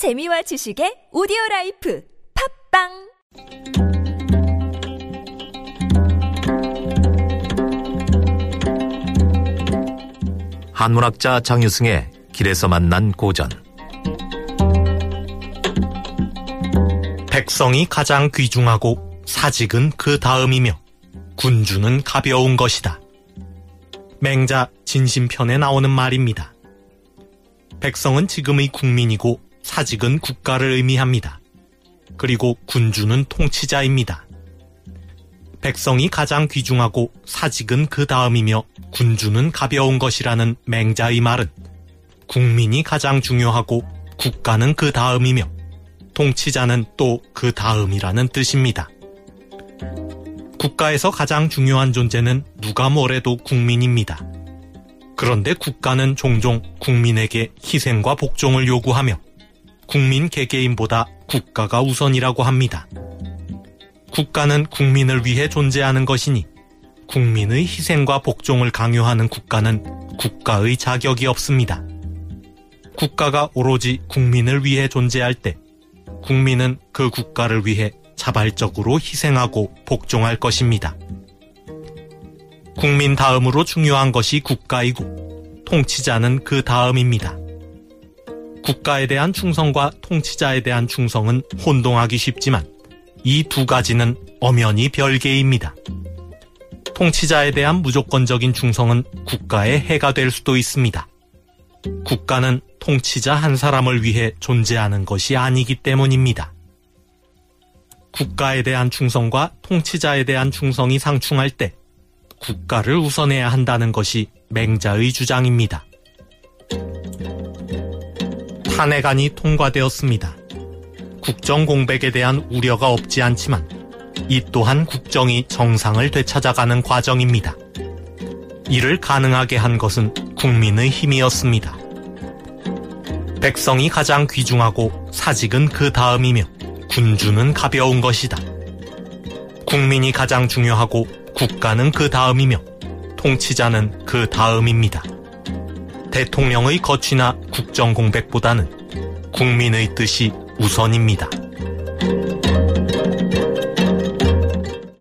재미와 지식의 오디오 라이프 팝빵 한문학자 장유승의 길에서 만난 고전 백성이 가장 귀중하고 사직은 그 다음이며 군주는 가벼운 것이다. 맹자 진심편에 나오는 말입니다. 백성은 지금의 국민이고 사직은 국가를 의미합니다. 그리고 군주는 통치자입니다. 백성이 가장 귀중하고 사직은 그 다음이며 군주는 가벼운 것이라는 맹자의 말은 국민이 가장 중요하고 국가는 그 다음이며 통치자는 또 그 다음이라는 뜻입니다. 국가에서 가장 중요한 존재는 누가 뭐래도 국민입니다. 그런데 국가는 종종 국민에게 희생과 복종을 요구하며 국민 개개인보다 국가가 우선이라고 합니다. 국가는 국민을 위해 존재하는 것이니 국민의 희생과 복종을 강요하는 국가는 국가의 자격이 없습니다. 국가가 오로지 국민을 위해 존재할 때 국민은 그 국가를 위해 자발적으로 희생하고 복종할 것입니다. 국민 다음으로 중요한 것이 국가이고 통치자는 그 다음입니다. 국가에 대한 충성과 통치자에 대한 충성은 혼동하기 쉽지만 이 두 가지는 엄연히 별개입니다. 통치자에 대한 무조건적인 충성은 국가에 해가 될 수도 있습니다. 국가는 통치자 한 사람을 위해 존재하는 것이 아니기 때문입니다. 국가에 대한 충성과 통치자에 대한 충성이 상충할 때 국가를 우선해야 한다는 것이 맹자의 주장입니다. 탄핵안이 통과되었습니다. 국정 공백에 대한 우려가 없지 않지만 이 또한 국정이 정상을 되찾아가는 과정입니다. 이를 가능하게 한 것은 국민의 힘이었습니다. 백성이 가장 귀중하고 사직은 그 다음이며 군주는 가벼운 것이다. 국민이 가장 중요하고 국가는 그 다음이며 통치자는 그 다음입니다. 대통령의 거취나 국정 공백보다는 국민의 뜻이 우선입니다.